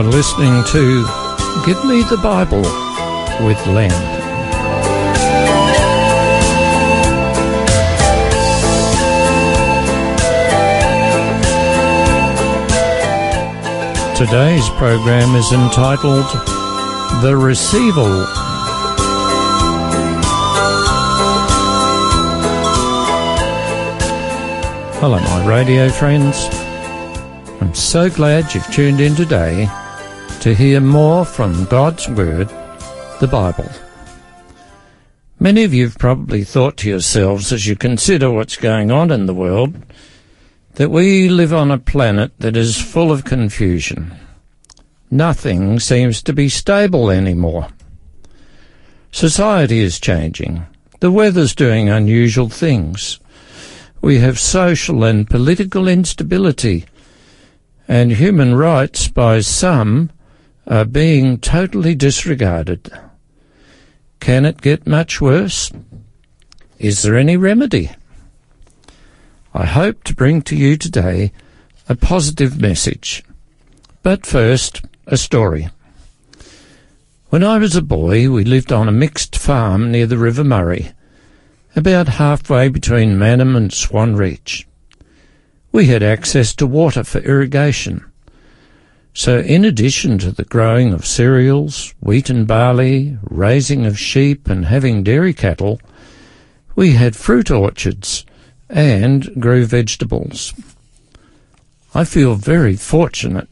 You are listening to Give Me the Bible with Len. Today's program is entitled The Receival. Hello, my radio friends. I'm so glad you've tuned in today to hear more from God's Word, the Bible. Many of you have probably thought to yourselves as you consider what's going on in the world that we live on a planet that is full of confusion. Nothing seems to be stable anymore. Society is changing. The weather's doing unusual things. We have social and political instability, and human rights by some are being totally disregarded. Can it get much worse? Is there any remedy? I hope to bring to you today a positive message. But first, a story. When I was a boy, we lived on a mixed farm near the River Murray, about halfway between Mannum and Swan Reach. We had access to water for irrigation. So in addition to the growing of cereals, wheat and barley, raising of sheep and having dairy cattle, we had fruit orchards and grew vegetables. I feel very fortunate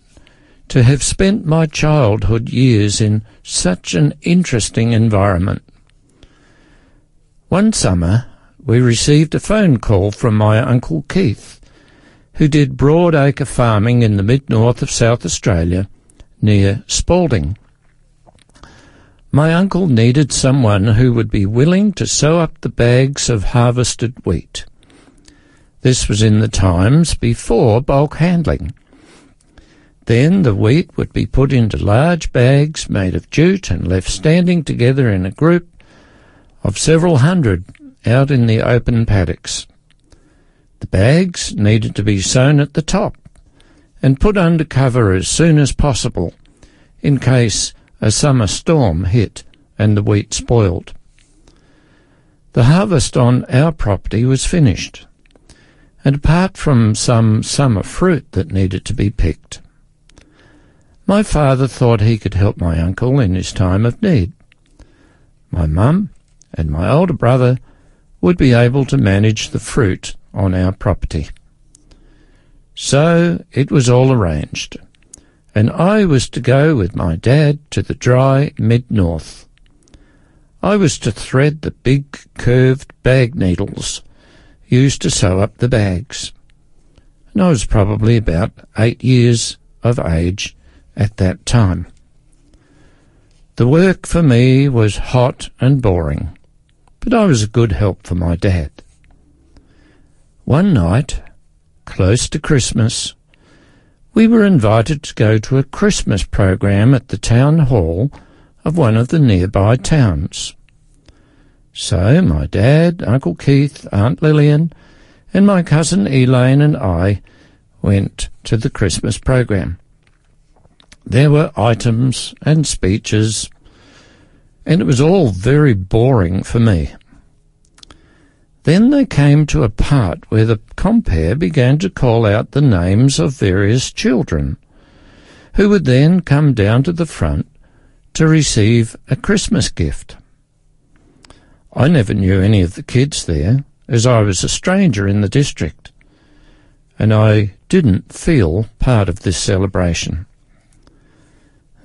to have spent my childhood years in such an interesting environment. One summer, we received a phone call from my Uncle Keith, who did broadacre farming in the mid-north of South Australia, near Spalding. My uncle needed someone who would be willing to sew up the bags of harvested wheat. This was in the times before bulk handling. Then the wheat would be put into large bags made of jute and left standing together in a group of several hundred out in the open paddocks. The bags needed to be sewn at the top and put under cover as soon as possible in case a summer storm hit and the wheat spoiled. The harvest on our property was finished, and apart from some summer fruit that needed to be picked, my father thought he could help my uncle in his time of need. My mum and my older brother would be able to manage the fruit on our property. So it was all arranged, and I was to go with my dad to the dry mid-north. I was to thread the big curved bag needles used to sew up the bags. And I was probably about eight years of age at that time. The work for me was hot and boring, but I was a good help for my dad. One night, close to Christmas, we were invited to go to a Christmas program at the town hall of one of the nearby towns. So my dad, Uncle Keith, Aunt Lillian, and my cousin Elaine and I went to the Christmas program. There were items and speeches, and it was all very boring for me. Then they came to a part where the compere began to call out the names of various children, who would then come down to the front to receive a Christmas gift. I never knew any of the kids there, as I was a stranger in the district, and I didn't feel part of this celebration.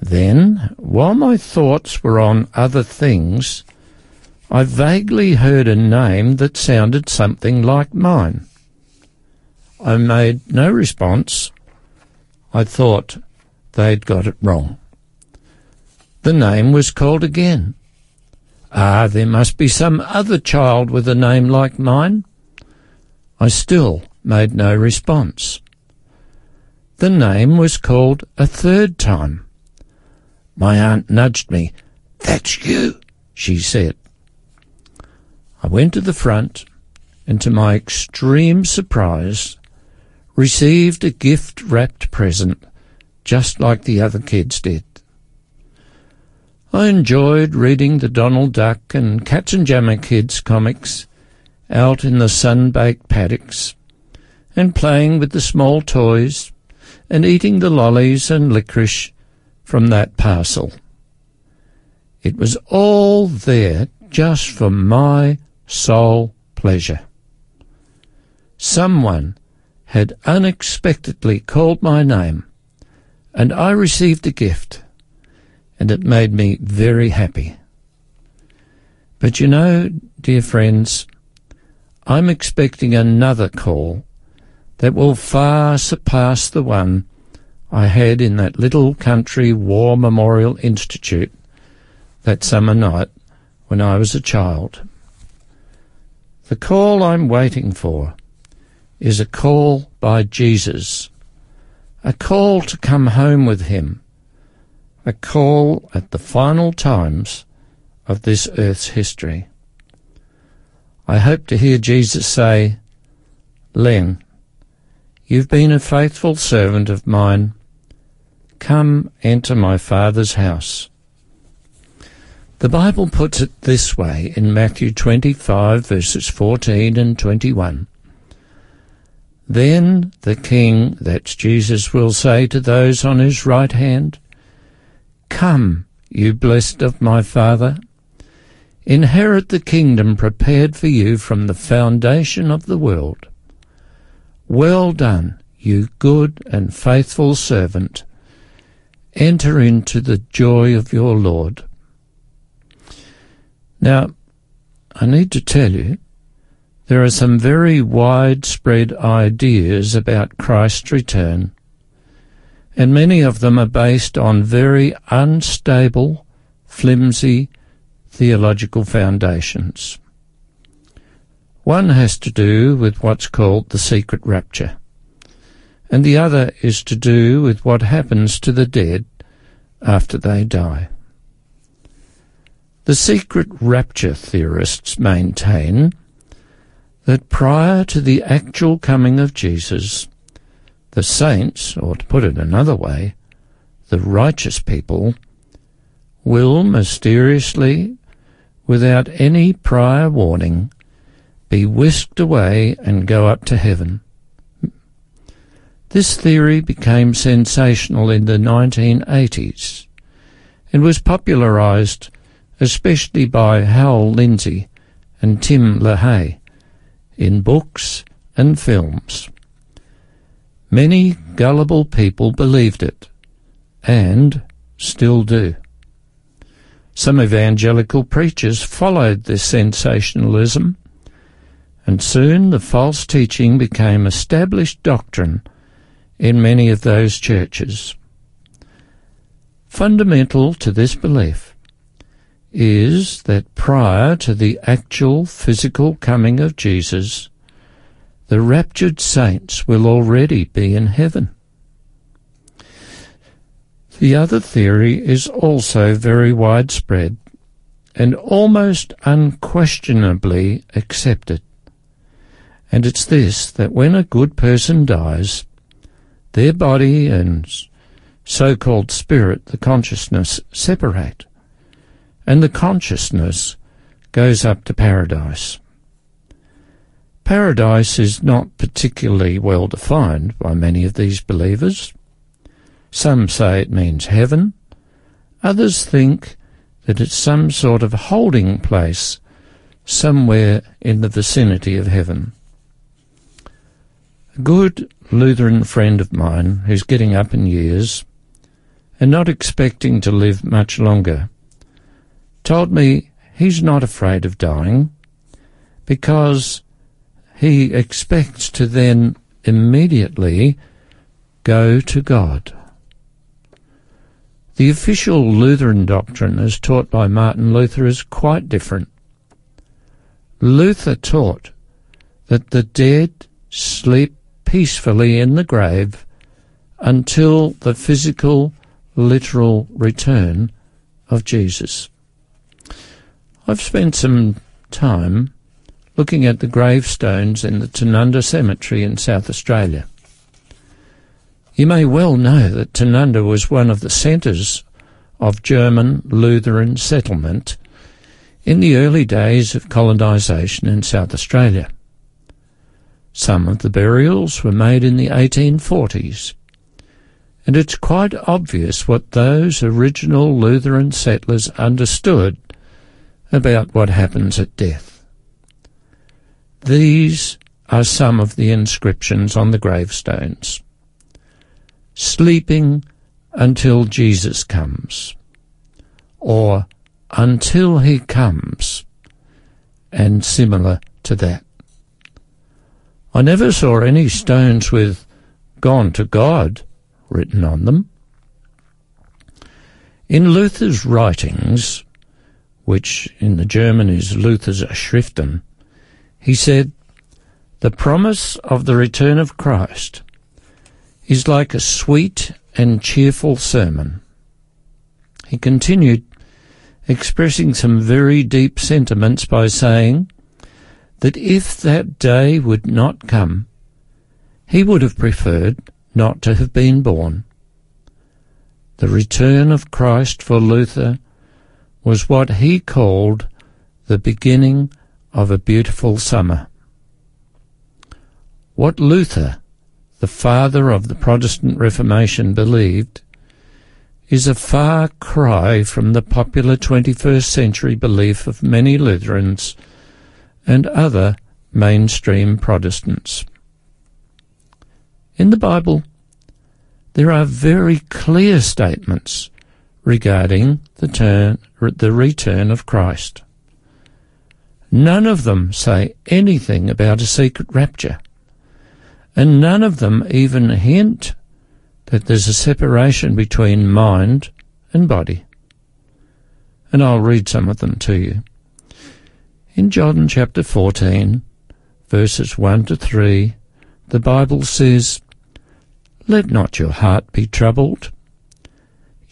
Then, while my thoughts were on other things, I vaguely heard a name that sounded something like mine. I made no response. I thought they'd got it wrong. The name was called again. Ah, there must be some other child with a name like mine. I still made no response. The name was called a third time. My aunt nudged me. That's you, she said. I went to the front and to my extreme surprise received a gift wrapped present just like the other kids did. I enjoyed reading the Donald Duck and Cats and Katzenjammer Kids comics out in the sun-baked paddocks and playing with the small toys and eating the lollies and licorice from that parcel. It was all there just for my sole pleasure. Someone had unexpectedly called my name, and I received a gift, and it made me very happy. But you know, dear friends, I'm expecting another call that will far surpass the one I had in that little country war memorial institute that summer night when I was a child. The call I'm waiting for is a call by Jesus, a call to come home with him, a call at the final times of this earth's history. I hope to hear Jesus say, Len, You've been a faithful servant of mine. Come enter my Father's house. The Bible puts it this way in Matthew 25 verses 14 and 21. Then the King, that's Jesus, will say to those on his right hand, Come, you blessed of my Father, inherit the kingdom prepared for you from the foundation of the world. Well done, you good and faithful servant. Enter into the joy of your Lord. Now, I need to tell you, there are some very widespread ideas about Christ's return, and many of them are based on very unstable, flimsy theological foundations. One has to do with what's called the secret rapture, and the other is to do with what happens to the dead after they die. The secret rapture theorists maintain that prior to the actual coming of Jesus, the saints, or to put it another way, the righteous people, will mysteriously, without any prior warning, be whisked away and go up to heaven. This theory became sensational in the 1980s and was popularized especially by Hal Lindsey and Tim LaHaye in books and films. Many gullible people believed it, and still do. Some evangelical preachers followed this sensationalism and soon the false teaching became established doctrine in many of those churches. Fundamental to this belief is that prior to the actual physical coming of Jesus, the raptured saints will already be in heaven. The other theory is also very widespread and almost unquestionably accepted. And it's this that when a good person dies, their body and so called spirit, the consciousness, separate. And the consciousness goes up to paradise. Paradise is not particularly well defined by many of these believers. Some say it means heaven. Others think that it's some sort of holding place somewhere in the vicinity of heaven. A good Lutheran friend of mine who's getting up in years and not expecting to live much longer told me he's not afraid of dying because he expects to then immediately go to God. The official Lutheran doctrine as taught by Martin Luther is quite different. Luther taught that the dead sleep peacefully in the grave until the physical, literal return of Jesus. I've spent some time looking at the gravestones in the Tanunda Cemetery in South Australia. You may well know that Tanunda was one of the centres of German Lutheran settlement in the early days of colonisation in South Australia. Some of the burials were made in the 1840s, and it's quite obvious what those original Lutheran settlers understood about what happens at death. These are some of the inscriptions on the gravestones. Sleeping until Jesus comes, or until he comes, and similar to that. I never saw any stones with gone to God written on them. In Luther's writings, which in the German is Luther's Schriften, he said, The promise of the return of Christ is like a sweet and cheerful sermon. He continued, expressing some very deep sentiments by saying that if that day would not come, he would have preferred not to have been born. The return of Christ for Luther was what he called the beginning of a beautiful summer. What Luther, the father of the Protestant Reformation, believed is a far cry from the popular 21st century belief of many Lutherans and other mainstream Protestants. In the Bible, there are very clear statements regarding the, turn, the return of Christ. None of them say anything about a secret rapture, and none of them even hint that there's a separation between mind and body. And I'll read some of them to you. In John chapter 14, verses 1 to 3, the Bible says, Let not your heart be troubled.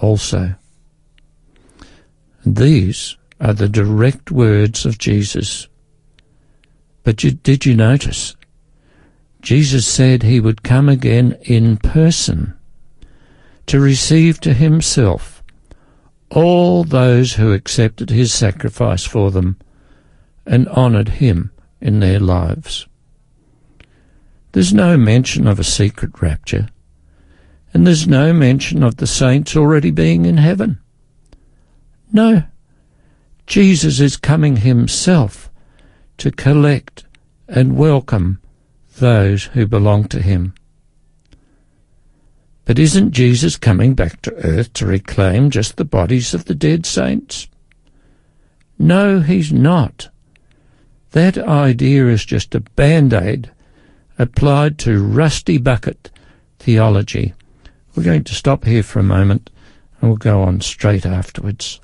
also. These are the direct words of Jesus. But you, did you notice? Jesus said he would come again in person to receive to himself all those who accepted his sacrifice for them and honoured him in their lives. There's no mention of a secret rapture, and there's no mention of the saints already being in heaven. No, Jesus is coming himself to collect and welcome those who belong to him. But isn't Jesus coming back to earth to reclaim just the bodies of the dead saints? No, he's not. That idea is just a band-aid applied to rusty bucket theology. We're going to stop here for a moment and we'll go on straight afterwards.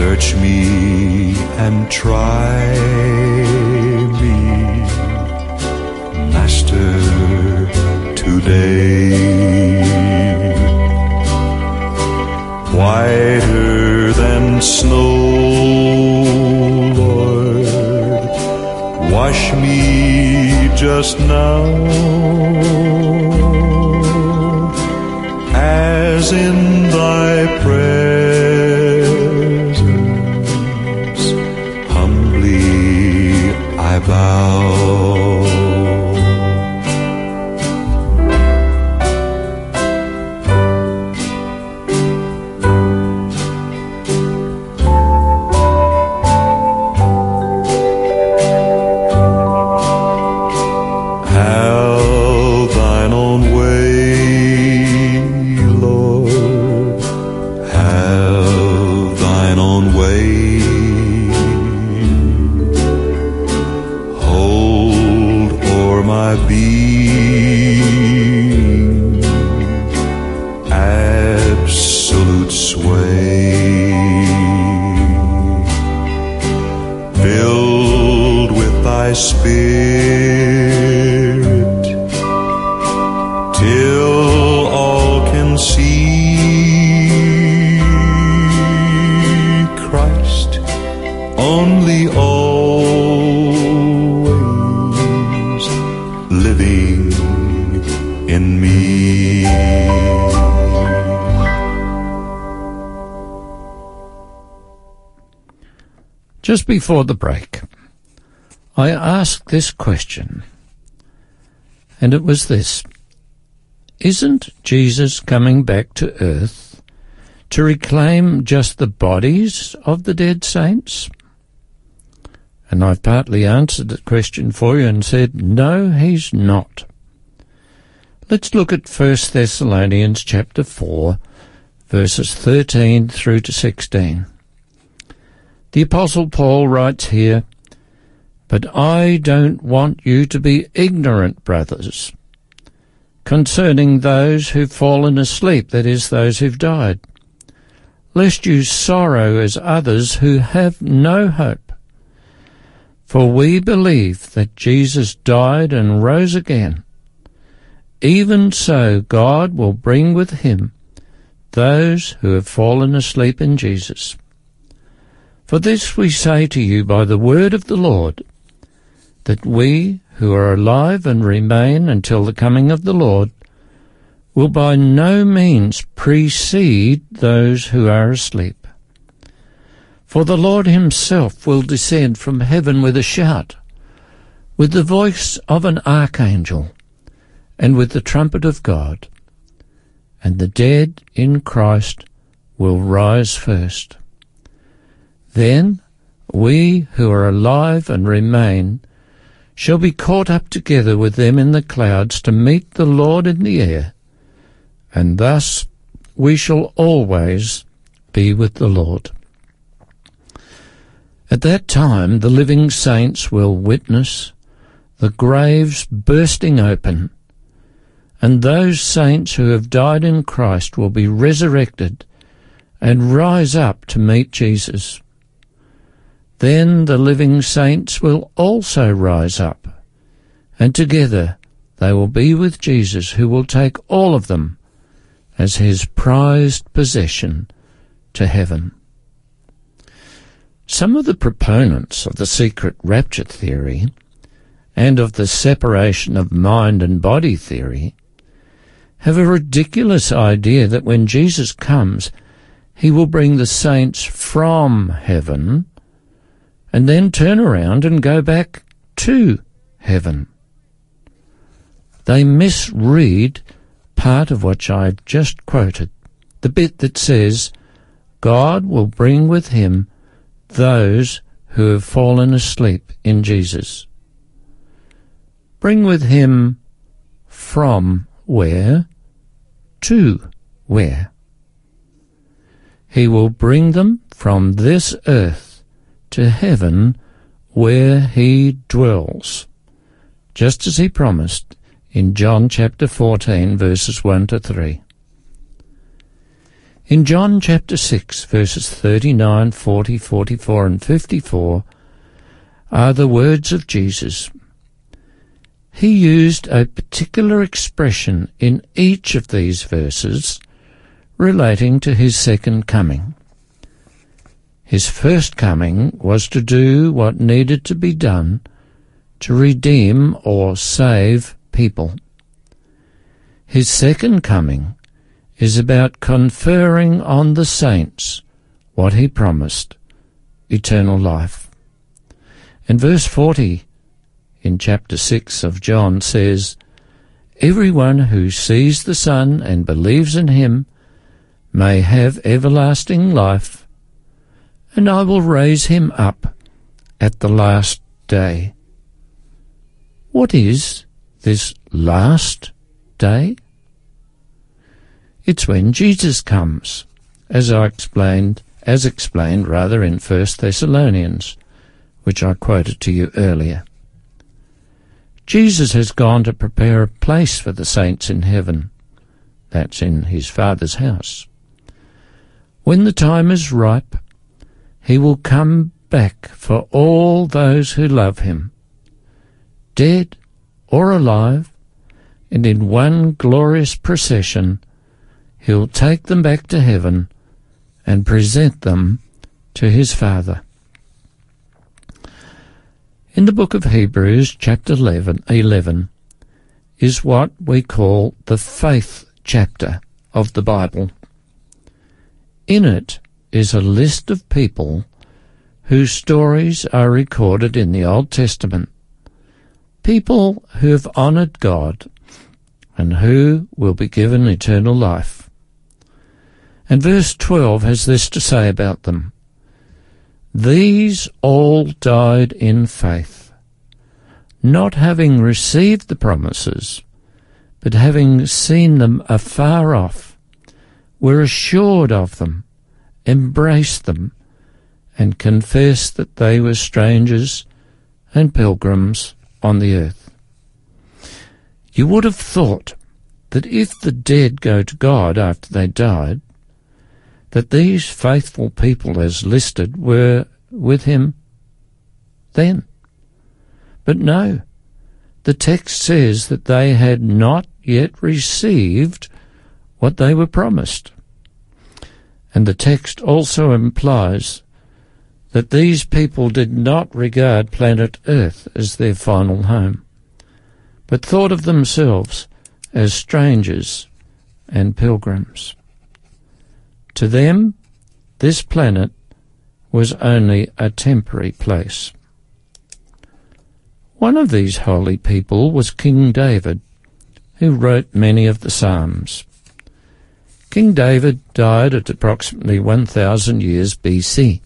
Search me and try me, Master, today. Whiter than snow, Lord, wash me just now. Just before the break, I asked this question, and it was this Isn't Jesus coming back to earth to reclaim just the bodies of the dead saints? And I've partly answered the question for you and said, No, he's not. Let's look at 1 Thessalonians chapter 4, verses 13 through to 16. The Apostle Paul writes here, But I don't want you to be ignorant, brothers, concerning those who've fallen asleep, that is, those who've died, lest you sorrow as others who have no hope. For we believe that Jesus died and rose again. Even so, God will bring with him those who have fallen asleep in Jesus. For this we say to you by the word of the Lord, that we who are alive and remain until the coming of the Lord will by no means precede those who are asleep. For the Lord himself will descend from heaven with a shout, with the voice of an archangel, and with the trumpet of God, and the dead in Christ will rise first. Then we who are alive and remain shall be caught up together with them in the clouds to meet the Lord in the air, and thus we shall always be with the Lord. At that time the living saints will witness the graves bursting open, and those saints who have died in Christ will be resurrected and rise up to meet Jesus. Then the living saints will also rise up, and together they will be with Jesus, who will take all of them as his prized possession to heaven. Some of the proponents of the secret rapture theory and of the separation of mind and body theory have a ridiculous idea that when Jesus comes, he will bring the saints from heaven and then turn around and go back to heaven. They misread part of what I've just quoted, the bit that says, God will bring with him those who have fallen asleep in Jesus. Bring with him from where to where? He will bring them from this earth to heaven where he dwells, just as he promised in John chapter 14 verses 1 to 3. In John chapter 6 verses 39, 40, 44 and 54 are the words of Jesus. He used a particular expression in each of these verses relating to his second coming. His first coming was to do what needed to be done to redeem or save people. His second coming is about conferring on the saints what he promised eternal life. And verse 40 in chapter 6 of John says, Everyone who sees the Son and believes in him may have everlasting life, and I will raise him up at the last day. What is this last day? It's when Jesus comes, as I explained, as explained rather in 1 Thessalonians, which I quoted to you earlier. Jesus has gone to prepare a place for the saints in heaven. That's in his Father's house. When the time is ripe, he will come back for all those who love him, dead or alive, and in one glorious procession he'll take them back to heaven and present them to his Father. In the book of Hebrews, chapter 11, 11 is what we call the faith chapter of the Bible. In it is a list of people whose stories are recorded in the Old Testament. People who have honoured God and who will be given eternal life. And verse 12 has this to say about them. These all died in faith, not having received the promises, but having seen them afar off, were assured of them, embraced them, and confess that they were strangers and pilgrims on the earth. You would have thought that if the dead go to God after they died, that these faithful people as listed were with him then. But no, the text says that they had not yet received what they were promised. And the text also implies that these people did not regard planet Earth as their final home, but thought of themselves as strangers and pilgrims. To them, this planet was only a temporary place. One of these holy people was King David, who wrote many of the Psalms. King David died at approximately 1000 years BC.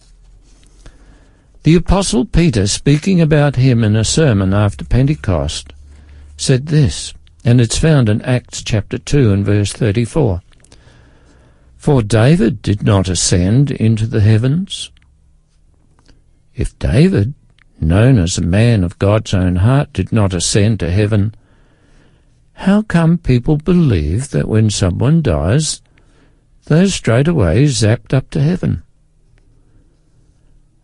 The Apostle Peter, speaking about him in a sermon after Pentecost, said this, and it's found in Acts chapter 2 and verse 34. For David did not ascend into the heavens. If David, known as a man of God's own heart, did not ascend to heaven, how come people believe that when someone dies, they're straight away zapped up to heaven?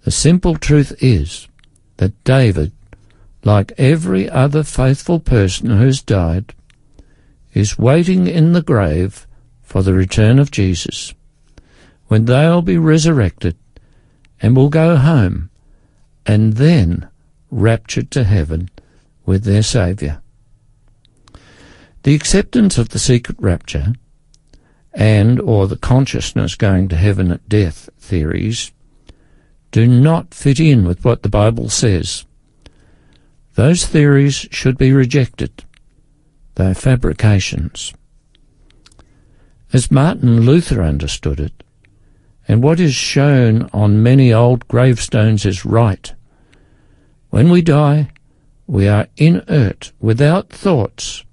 The simple truth is that David, like every other faithful person who's died, is waiting in the grave for the return of Jesus, when they'll be resurrected and will go home and then raptured to heaven with their Saviour. The acceptance of the secret rapture and or the consciousness going to heaven at death theories do not fit in with what the Bible says. Those theories should be rejected. They're fabrications. As Martin Luther understood it, and what is shown on many old gravestones is right. When we die, we are inert, without thoughts,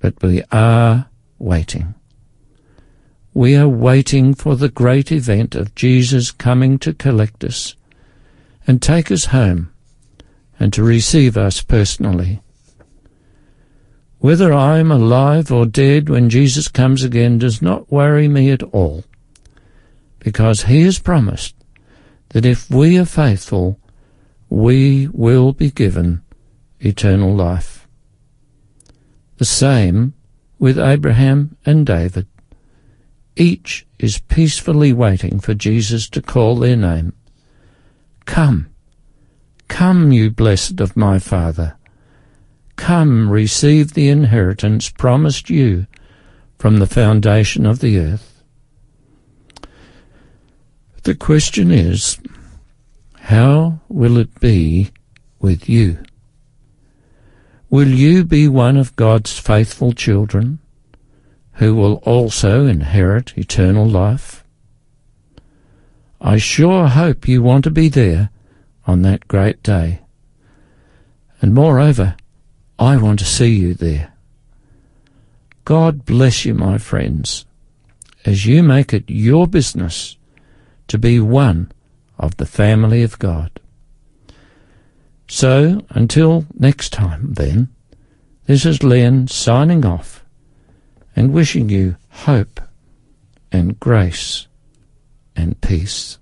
but we are waiting. We are waiting for the great event of Jesus coming to collect us and take us home and to receive us personally. Whether I am alive or dead when Jesus comes again does not worry me at all, because he has promised that if we are faithful, we will be given eternal life. The same with Abraham and David. Each is peacefully waiting for Jesus to call their name. Come, Come, you blessed of my Father. Come, receive the inheritance promised you from the foundation of the earth. The question is, how will it be with you? Will you be one of God's faithful children who will also inherit eternal life? I sure hope you want to be there on that great day. And moreover, I want to see you there. God bless you, my friends, as you make it your business to be one of the family of God. So, until next time, then, this is Len signing off and wishing you hope and grace and peace.